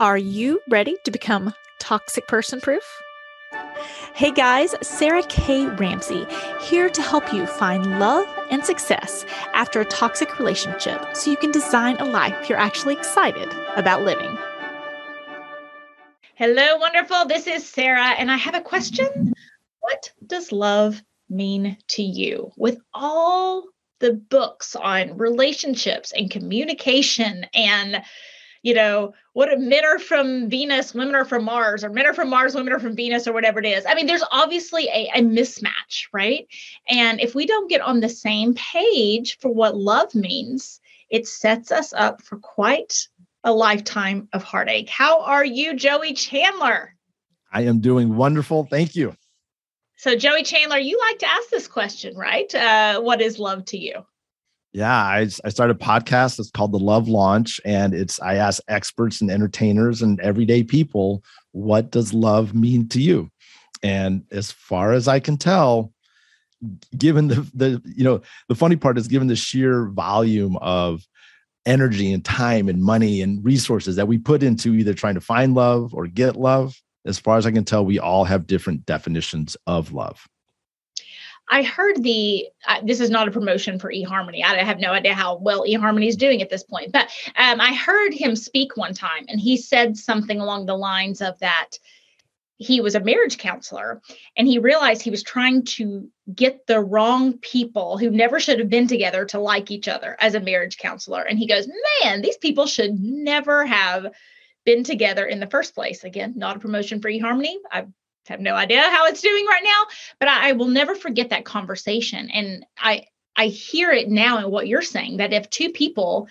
Are you ready to become toxic person proof? Hey guys, Sarah K. Ramsey here to help you find love and success after a toxic relationship so you can design a life you're actually excited about living. Hello, wonderful. This is Sarah, and I have a question. What does love mean to you? With all the books on relationships and communication and you know, what if men are from Venus, women are from Mars, or men are from Mars, women are from Venus, or whatever it is. I mean, there's obviously a, a mismatch, right? And if we don't get on the same page for what love means, it sets us up for quite a lifetime of heartache. How are you, Joey Chandler? I am doing wonderful. Thank you. So, Joey Chandler, you like to ask this question, right? Uh, what is love to you? Yeah, I, I started a podcast. It's called The Love Launch, and it's I ask experts and entertainers and everyday people, what does love mean to you? And as far as I can tell, given the the you know the funny part is given the sheer volume of energy and time and money and resources that we put into either trying to find love or get love, as far as I can tell, we all have different definitions of love. I heard the, uh, this is not a promotion for eHarmony. I have no idea how well eHarmony is doing at this point, but um, I heard him speak one time and he said something along the lines of that he was a marriage counselor and he realized he was trying to get the wrong people who never should have been together to like each other as a marriage counselor. And he goes, man, these people should never have been together in the first place. Again, not a promotion for eHarmony. I've have no idea how it's doing right now, but I, I will never forget that conversation. And I I hear it now in what you're saying that if two people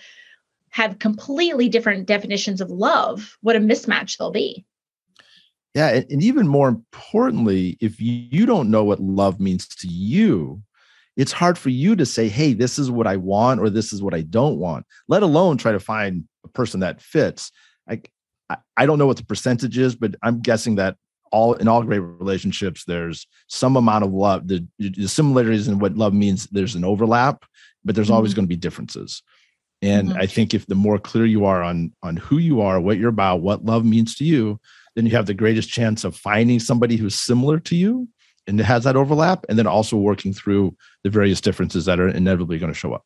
have completely different definitions of love, what a mismatch they'll be. Yeah, and, and even more importantly, if you, you don't know what love means to you, it's hard for you to say, "Hey, this is what I want," or "This is what I don't want." Let alone try to find a person that fits. I I don't know what the percentage is, but I'm guessing that all in all great relationships there's some amount of love the, the similarities in what love means there's an overlap but there's mm-hmm. always going to be differences and mm-hmm. i think if the more clear you are on on who you are what you're about what love means to you then you have the greatest chance of finding somebody who's similar to you and has that overlap and then also working through the various differences that are inevitably going to show up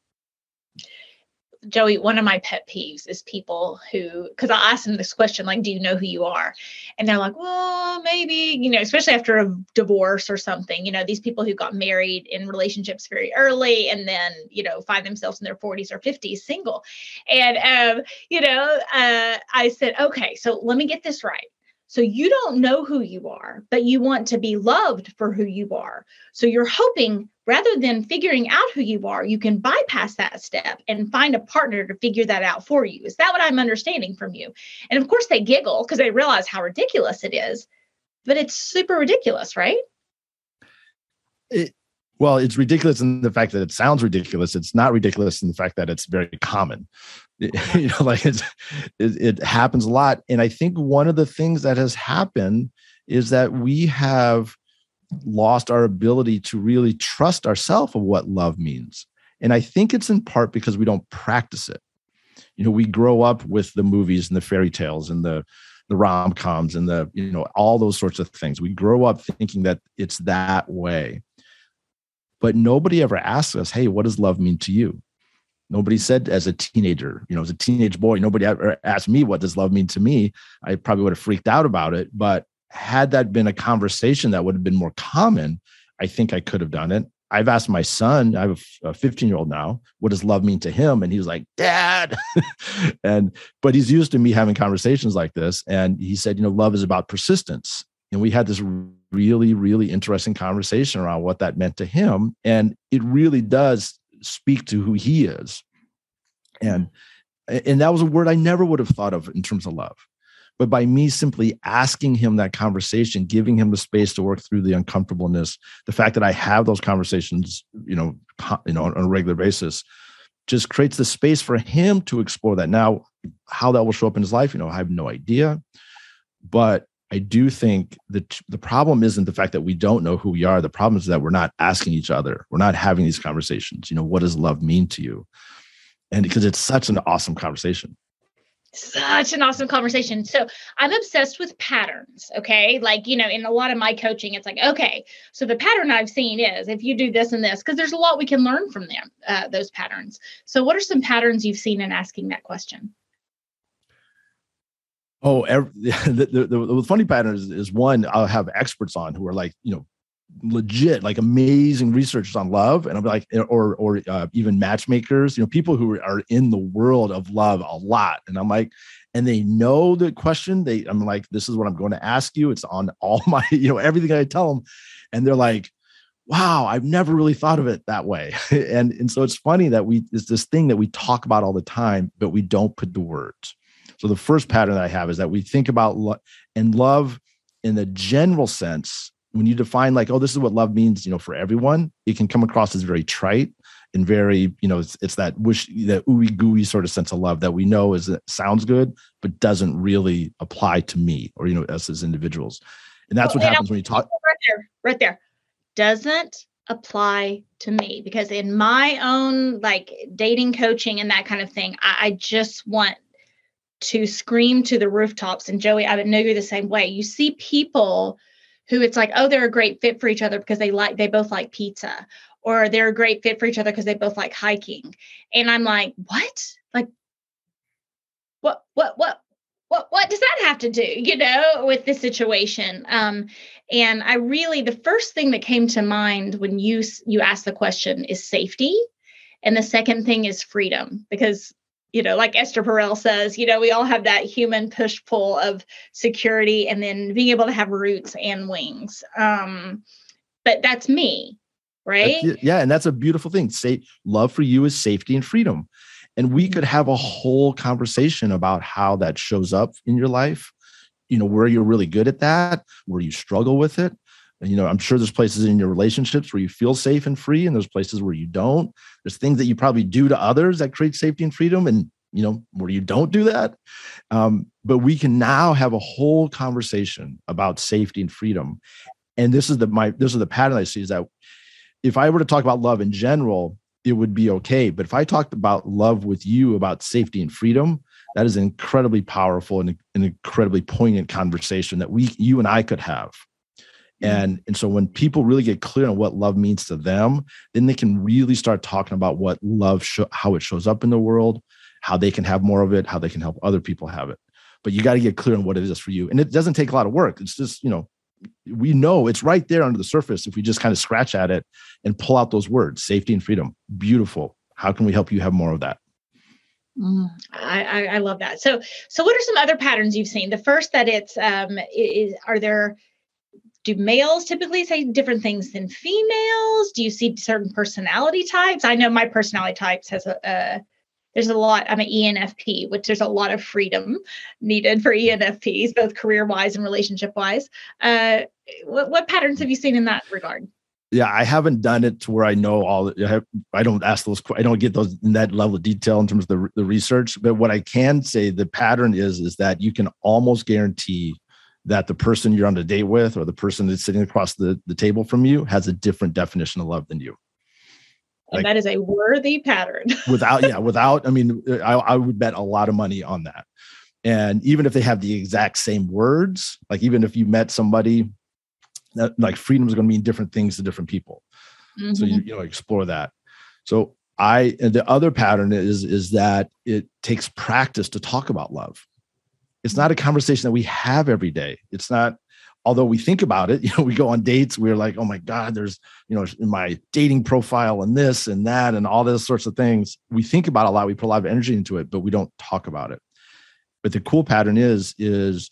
Joey, one of my pet peeves is people who, because I ask them this question, like, do you know who you are? And they're like, well, maybe, you know, especially after a divorce or something, you know, these people who got married in relationships very early and then, you know, find themselves in their 40s or 50s single. And, um, you know, uh, I said, okay, so let me get this right. So you don't know who you are, but you want to be loved for who you are. So you're hoping rather than figuring out who you are, you can bypass that step and find a partner to figure that out for you. Is that what I'm understanding from you? And of course, they giggle because they realize how ridiculous it is, but it's super ridiculous, right? It, well, it's ridiculous in the fact that it sounds ridiculous. It's not ridiculous in the fact that it's very common. you know, like it's, it, it happens a lot. And I think one of the things that has happened is that we have lost our ability to really trust ourselves of what love means. And I think it's in part because we don't practice it. You know, we grow up with the movies and the fairy tales and the the rom-coms and the you know all those sorts of things. We grow up thinking that it's that way. But nobody ever asks us, "Hey, what does love mean to you?" Nobody said as a teenager, you know, as a teenage boy, nobody ever asked me what does love mean to me. I probably would have freaked out about it, but had that been a conversation that would have been more common, I think I could have done it. I've asked my son, I have a 15 year old now, what does love mean to him? And he was like, Dad. and, but he's used to me having conversations like this. And he said, you know, love is about persistence. And we had this really, really interesting conversation around what that meant to him. And it really does speak to who he is. And, and that was a word I never would have thought of in terms of love but by me simply asking him that conversation giving him the space to work through the uncomfortableness the fact that i have those conversations you know you know on a regular basis just creates the space for him to explore that. Now how that will show up in his life you know i have no idea but i do think that the problem isn't the fact that we don't know who we are. The problem is that we're not asking each other. We're not having these conversations. You know what does love mean to you? And because it's such an awesome conversation such an awesome conversation. So I'm obsessed with patterns. Okay. Like, you know, in a lot of my coaching, it's like, okay, so the pattern I've seen is if you do this and this, because there's a lot we can learn from them, uh, those patterns. So, what are some patterns you've seen in asking that question? Oh, every, the, the, the, funny pattern is, is one I'll have experts on who are like, you know, legit like amazing researchers on love and i'm like or or uh, even matchmakers you know people who are in the world of love a lot and i'm like and they know the question they i'm like this is what i'm going to ask you it's on all my you know everything i tell them and they're like wow i've never really thought of it that way. And and so it's funny that we it's this thing that we talk about all the time but we don't put the words. So the first pattern that i have is that we think about love and love in the general sense when you define like oh this is what love means you know for everyone it can come across as very trite and very you know it's, it's that wish that ooey gooey sort of sense of love that we know is uh, sounds good but doesn't really apply to me or you know us as individuals. And that's well, what happens when you talk right there right there. Doesn't apply to me because in my own like dating coaching and that kind of thing I, I just want to scream to the rooftops and joey i know you're the same way. You see people who it's like, oh, they're a great fit for each other because they like they both like pizza, or they're a great fit for each other because they both like hiking. And I'm like, what? Like, what, what, what, what, what does that have to do, you know, with this situation? Um, and I really, the first thing that came to mind when you you asked the question is safety, and the second thing is freedom because you know, like Esther Perel says, you know, we all have that human push pull of security and then being able to have roots and wings. Um, but that's me, right? That's, yeah, and that's a beautiful thing. Say love for you is safety and freedom. And we could have a whole conversation about how that shows up in your life, you know, where you're really good at that, where you struggle with it. You know, I'm sure there's places in your relationships where you feel safe and free, and there's places where you don't. There's things that you probably do to others that create safety and freedom, and you know where you don't do that. Um, but we can now have a whole conversation about safety and freedom. And this is the my this is the pattern I see is that if I were to talk about love in general, it would be okay. But if I talked about love with you about safety and freedom, that is an incredibly powerful and an incredibly poignant conversation that we you and I could have. And, and so when people really get clear on what love means to them, then they can really start talking about what love, sh- how it shows up in the world, how they can have more of it, how they can help other people have it. But you got to get clear on what it is for you. And it doesn't take a lot of work. It's just, you know, we know it's right there under the surface if we just kind of scratch at it and pull out those words safety and freedom. Beautiful. How can we help you have more of that? Mm, I, I, I love that. So, so what are some other patterns you've seen? The first that it's um, is are there do males typically say different things than females? Do you see certain personality types? I know my personality types has a, a there's a lot. I'm an ENFP, which there's a lot of freedom needed for ENFPs, both career wise and relationship wise. Uh, what, what patterns have you seen in that regard? yeah i haven't done it to where i know all I, have, I don't ask those i don't get those in that level of detail in terms of the, the research but what i can say the pattern is is that you can almost guarantee that the person you're on a date with or the person that's sitting across the, the table from you has a different definition of love than you. And that is a worthy pattern. without, yeah, without, I mean, I, I would bet a lot of money on that. And even if they have the exact same words, like even if you met somebody that like freedom is going to mean different things to different people. Mm-hmm. So you, mm-hmm. you know, explore that. So I and the other pattern is is that it takes practice to talk about love it's not a conversation that we have every day. It's not, although we think about it, you know, we go on dates, we're like, oh my God, there's, you know, my dating profile and this and that and all those sorts of things. We think about a lot, we put a lot of energy into it, but we don't talk about it. But the cool pattern is, is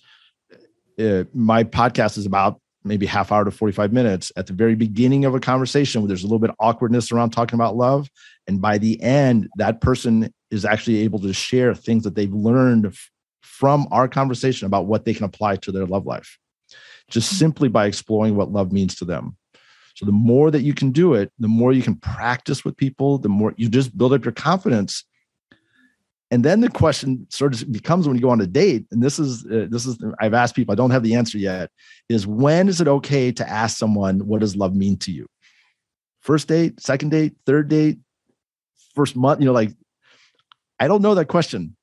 uh, my podcast is about maybe half hour to 45 minutes at the very beginning of a conversation where there's a little bit of awkwardness around talking about love and by the end that person is actually able to share things that they've learned from our conversation about what they can apply to their love life, just mm-hmm. simply by exploring what love means to them. So the more that you can do it, the more you can practice with people, the more you just build up your confidence. And then the question sort of becomes when you go on a date, and this is uh, this is I've asked people, I don't have the answer yet, is when is it okay to ask someone what does love mean to you? First date, second date, third date, first month, you know, like I don't know that question.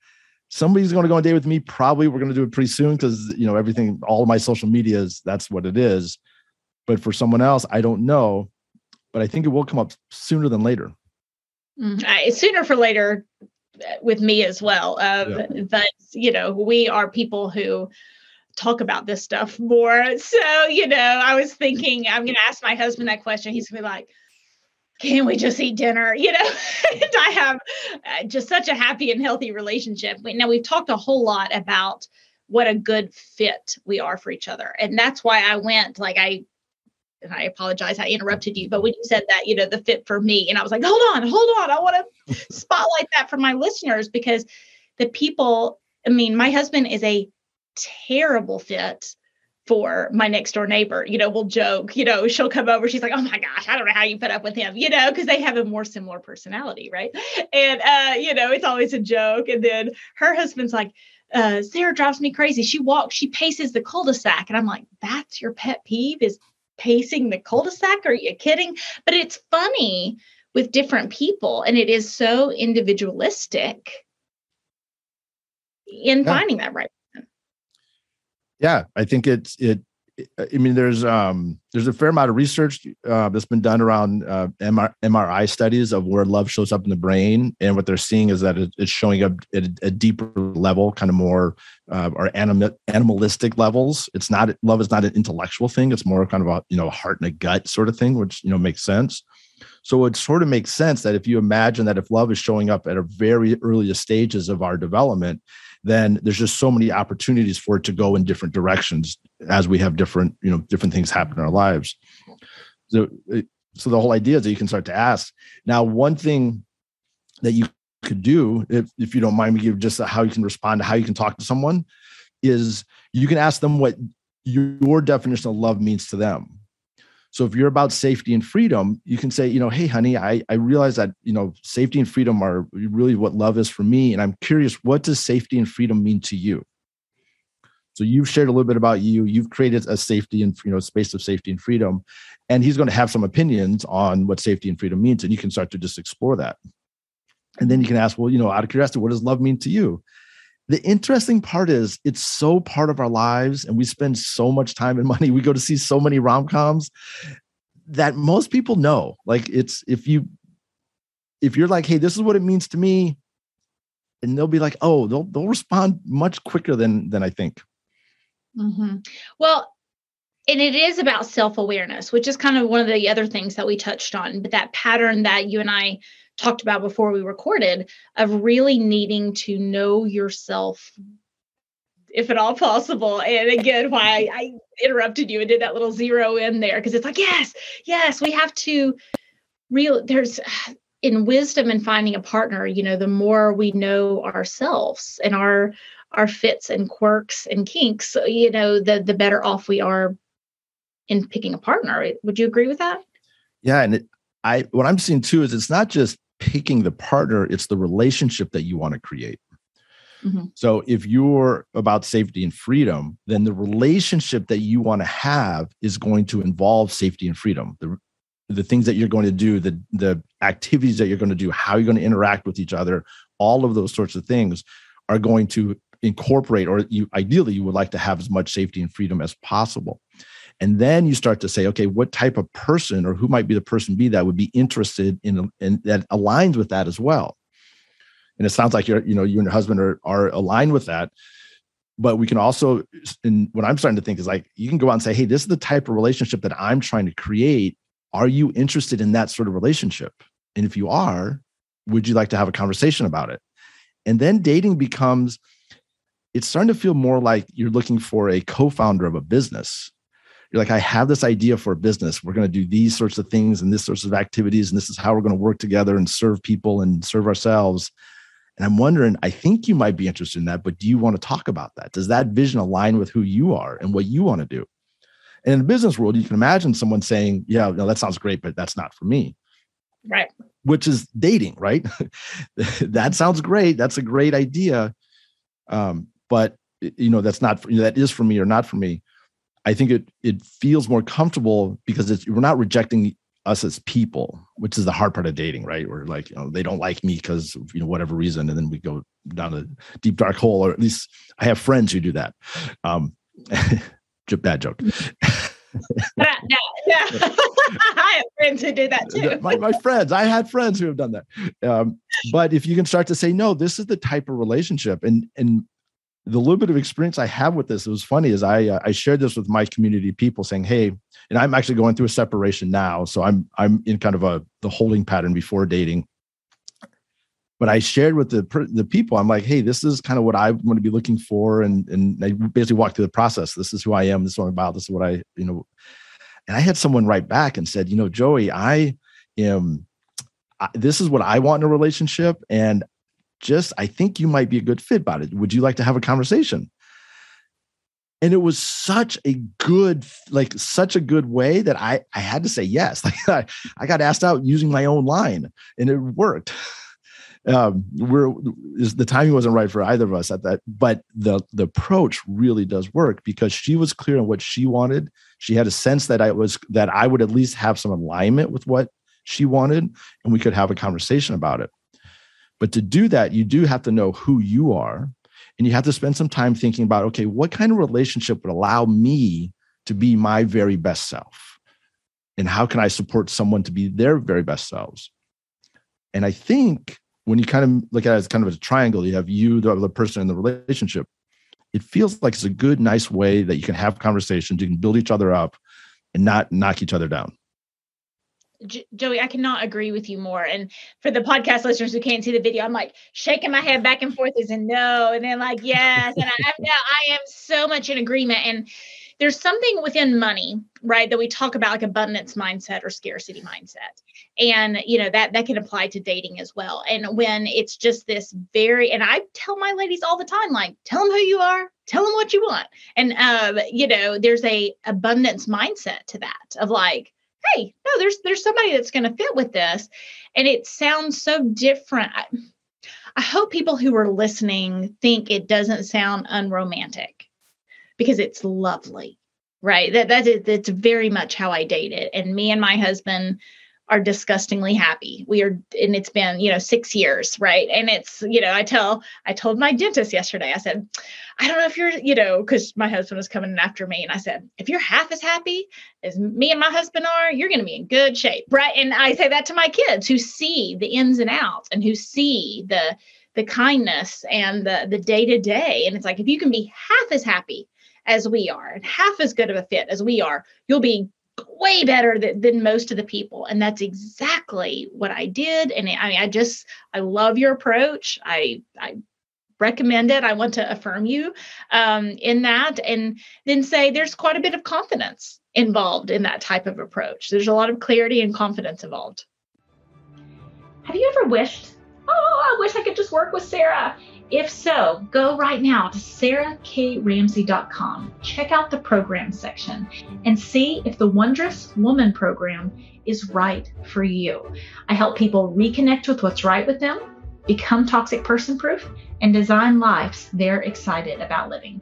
Somebody's going to go on a date with me. Probably we're going to do it pretty soon because you know everything, all my social media is that's what it is. But for someone else, I don't know. But I think it will come up sooner than later. Mm-hmm. sooner for later uh, with me as well. Um, yeah. But you know, we are people who talk about this stuff more. So you know, I was thinking I'm going to ask my husband that question. He's going to be like can we just eat dinner? You know, and I have uh, just such a happy and healthy relationship. Now, we've talked a whole lot about what a good fit we are for each other. And that's why I went, like, I, and I apologize, I interrupted you, but when you said that, you know, the fit for me, and I was like, hold on, hold on, I want to spotlight that for my listeners because the people, I mean, my husband is a terrible fit for my next door neighbor. You know, we'll joke, you know, she'll come over, she's like, oh my gosh, I don't know how you put up with him, you know, because they have a more similar personality, right? And, uh, you know, it's always a joke. And then her husband's like, uh, Sarah drives me crazy. She walks, she paces the cul-de-sac. And I'm like, that's your pet peeve is pacing the cul-de-sac? Are you kidding? But it's funny with different people and it is so individualistic in yeah. finding that right yeah, I think it's it. I mean, there's um there's a fair amount of research uh, that's been done around uh, MR, MRI studies of where love shows up in the brain, and what they're seeing is that it, it's showing up at a, deeper level, kind of more uh, or anim- animalistic levels. It's not love is not an intellectual thing; it's more kind of a you know heart and a gut sort of thing, which you know makes sense. So it sort of makes sense that if you imagine that if love is showing up at a very earliest stages of our development, then there's just so many opportunities for it to go in different directions as we have different you know different things happen in our lives. So so the whole idea is that you can start to ask. Now one thing that you could do if, if you don't mind me give just how you can respond to how you can talk to someone is you can ask them what your definition of love means to them so if you're about safety and freedom, you can say, you know, hey, honey, I, I realize that, you know, safety and freedom are really what love is for me. And I'm curious, what does safety and freedom mean to you? So you've shared a little bit about you. You've created a safety and you know space of safety and freedom, and he's going to have some opinions on what safety and freedom means, and you can start to just explore that. And then you can ask, well, you know, out of curiosity, what does love mean to you? The interesting part is it's so part of our lives and we spend so much time and money. We go to see so many rom-coms that most people know. Like it's if you if you're like hey this is what it means to me and they'll be like oh they'll they'll respond much quicker than than i think. Mm-hmm. well and it is about self-awareness which is kind of one of the other things that we touched on but that pattern that you and i talked about before we recorded of really needing to know yourself if at all possible. And again, why I, interrupted you and did that little zero in there because it's like, yes, yes, we have to real there's in wisdom and finding a partner, you know, the more we know ourselves and our our fits and quirks and kinks, you know, the the better off we are in picking a partner. Would you agree with that? Yeah, and it, I what I'm seeing too is it's not just picking the partner, it's the relationship that you want to create. Mm-hmm. So if you're about safety and freedom, then the relationship that you want to have is going to involve safety and freedom. The the things that you're going to do, the the activities that you're going to do, how you're going to interact with each other, all of those sorts of things are going to incorporate or you ideally you would like to have as much safety and freedom as possible. And then you start to say, okay, what type of person or who might be the person be that would be interested in, in that aligns with that as well. And it sounds like you're, you know, you and your husband are, are aligned with that. But we can also, and what I'm starting to think is like, you can go out and say, hey, this is the type of relationship that I'm trying to create. Are you interested in that sort of relationship? And if you are, would you like to have a conversation about it? And then dating becomes, it's starting to feel more like you're looking for a co founder of a business you're like, I have this idea for a business. We're going to do these sorts of things and this sorts of activities, and this is how we're going to work together and serve people and serve ourselves. And I'm wondering, I think you might be interested in that, but do you want to talk about that? Does that vision align with who you are and what you want to do? And in the business world, you can imagine someone saying, Yeah, no, that sounds great, but that's not for me. Right. Which is dating, right? that sounds great. That's a great idea. Um, but you know, that's not for, that is for me or not for me. I think it it feels more comfortable because it's we're not rejecting us as people, which is the hard part of dating, right? Where like, you know, they don't like me because you know, whatever reason. And then we go down a deep dark hole, or at least I have friends who do that. Um, bad joke. no, no. I have friends who do that too. my, my friends, I had friends who have done that. Um, but if you can start to say, no, this is the type of relationship, and and the little bit of experience I have with this, it was funny, is I uh, I shared this with my community people, saying, hey, and I'm actually going through a separation now, so I'm I'm in kind of a the holding pattern before dating. But I shared with the the people, I'm like, hey, this is kind of what I want to be looking for, and and I basically walked through the process. This is who I am. This is what I'm about. This is what I you know. And I had someone write back and said, you know, Joey, I am. I, this is what I want in a relationship, and just I think you might be a good fit about it. Would you like to have a conversation? And it was such a good, like such a good way that I I had to say yes. Like I, I got asked out using my own line, and it worked. Um, we're the timing wasn't right for either of us at that, but the the approach really does work because she was clear on what she wanted. She had a sense that I was that I would at least have some alignment with what she wanted, and we could have a conversation about it. But to do that, you do have to know who you are. And you have to spend some time thinking about okay, what kind of relationship would allow me to be my very best self? And how can I support someone to be their very best selves? And I think when you kind of look at it as kind of a triangle, you have you, the other person in the relationship. It feels like it's a good, nice way that you can have conversations, you can build each other up and not knock each other down. Joey, I cannot agree with you more. And for the podcast listeners who can't see the video, I'm like shaking my head back and forth as a no, and then like yes, and I, I am so much in agreement. And there's something within money, right, that we talk about like abundance mindset or scarcity mindset, and you know that that can apply to dating as well. And when it's just this very, and I tell my ladies all the time, like tell them who you are, tell them what you want, and um, you know, there's a abundance mindset to that of like hey no there's there's somebody that's going to fit with this. And it sounds so different. I, I hope people who are listening think it doesn't sound unromantic because it's lovely right? That that is that's very much how i date it. And me and my husband are disgustingly happy. We are, and it's been, you know, six years, right? And it's, you know, I tell, I told my dentist yesterday, I said, I don't know if you're, you know, because my husband was coming after me. And I said, if you're half as happy as me and my husband are, you're going to be in good shape, right? And I say that to my kids who see the ins and outs and who see the, the kindness and the the day to day. And it's like, if you can be half as happy as we are and half as good of a fit as we are, you'll be way better than, than most of the people and that's exactly what i did and i mean i just i love your approach. I i recommend it. I want to affirm you um, in that and then say there's quite a bit of confidence involved in that type of approach. There's a lot of clarity and confidence involved. Have you ever wished? Oh i wish i could just work with sarah if so, go right now to sarahkramsey.com, check out the program section, and see if the Wondrous Woman program is right for you. I help people reconnect with what's right with them, become toxic person proof, and design lives they're excited about living.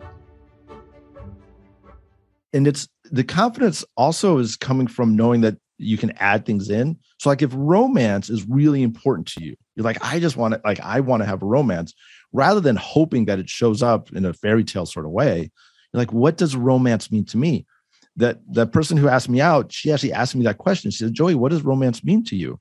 And it's the confidence also is coming from knowing that you can add things in. So, like if romance is really important to you, you're like, I just want to, like, I want to have a romance rather than hoping that it shows up in a fairy tale sort of way. You're like, what does romance mean to me? That that person who asked me out, she actually asked me that question. She said, Joey, what does romance mean to you?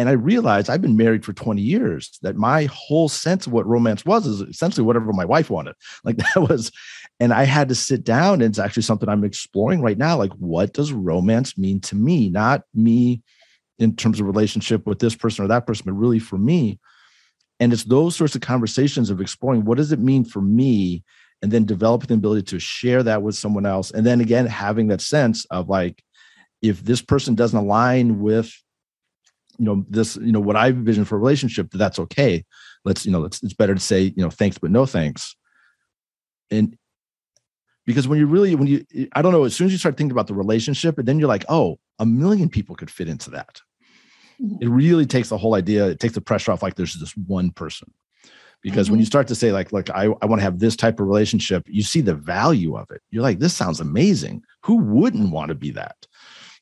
And I realized I've been married for 20 years that my whole sense of what romance was is essentially whatever my wife wanted. Like that was, and I had to sit down and it's actually something I'm exploring right now. Like, what does romance mean to me? Not me in terms of relationship with this person or that person, but really for me. And it's those sorts of conversations of exploring what does it mean for me, and then developing the ability to share that with someone else. And then again, having that sense of like, if this person doesn't align with, you know, this, you know, what I envision for a relationship, that's okay. Let's, you know, it's, it's better to say, you know, thanks, but no thanks. And because when you really, when you, I don't know, as soon as you start thinking about the relationship, and then you're like, oh, a million people could fit into that it really takes the whole idea it takes the pressure off like there's this one person because mm-hmm. when you mm-hmm. start to say like look i, I want to have this type of relationship you see the value of it you're like this sounds amazing who wouldn't want to be that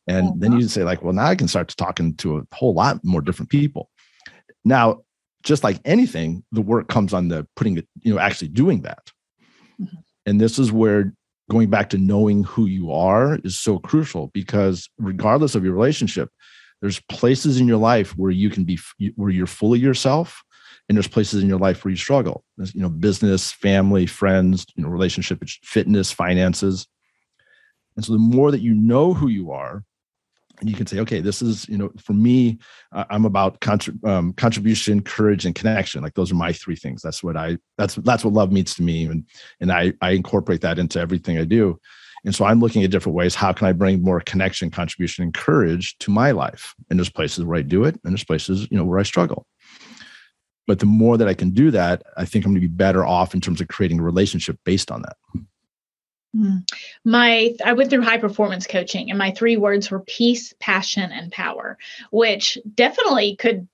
And then you say, like, well, now I can start to talking to a whole lot more different people. Now, just like anything, the work comes on the putting it, you know, actually doing that. Mm-hmm. And this is where going back to knowing who you are is so crucial because regardless of your relationship, there's places in your life where you can be where you're fully yourself and there's places in your life where you struggle. There's, you know business family friends you know relationship fitness finances. And so the more that you know who you are and you can say okay this is you know for me i'm about contrib- um, contribution courage and connection. Like those are my three things. That's what i that's that's what love means to me and and i i incorporate that into everything i do and so i'm looking at different ways. How can i bring more connection contribution and courage to my life? And there's places where i do it and there's places you know where i struggle. But the more that i can do that i think i'm going to be better off in terms of creating a relationship based on that. Mm. My I went through high performance coaching and my three words were peace, passion and power, which definitely could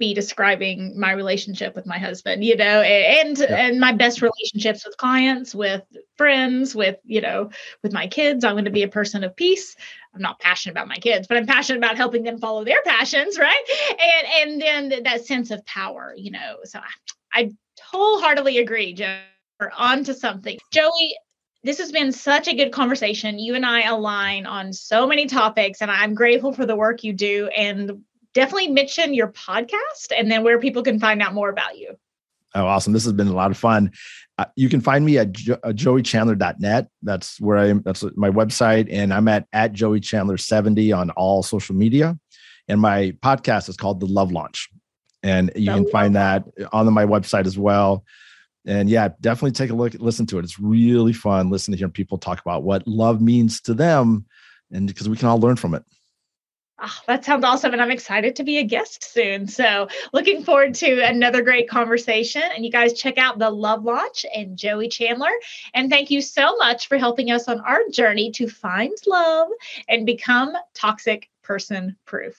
be describing my relationship with my husband, you know, and yeah. and my best relationships with clients, with friends, with, you know, with my kids. I'm going to be a person of peace. I'm not passionate about my kids, but I'm passionate about helping them follow their passions, right? And and then that sense of power, you know. So I, I wholeheartedly agree, Joe. We're on to something. Joey, this has been such a good conversation. You and I align on so many topics, and I'm grateful for the work you do. And definitely mention your podcast and then where people can find out more about you. Oh, awesome. This has been a lot of fun. Uh, you can find me at jo- uh, joeychandler.net. That's where I am. That's my website. And I'm at, at joeychandler70 on all social media. And my podcast is called The Love Launch. And you the can find that on my website as well and yeah, definitely take a look, listen to it. It's really fun. Listen to hear people talk about what love means to them, and because we can all learn from it. Oh, that sounds awesome. And I'm excited to be a guest soon. So, looking forward to another great conversation. And you guys check out the Love Launch and Joey Chandler. And thank you so much for helping us on our journey to find love and become toxic person proof.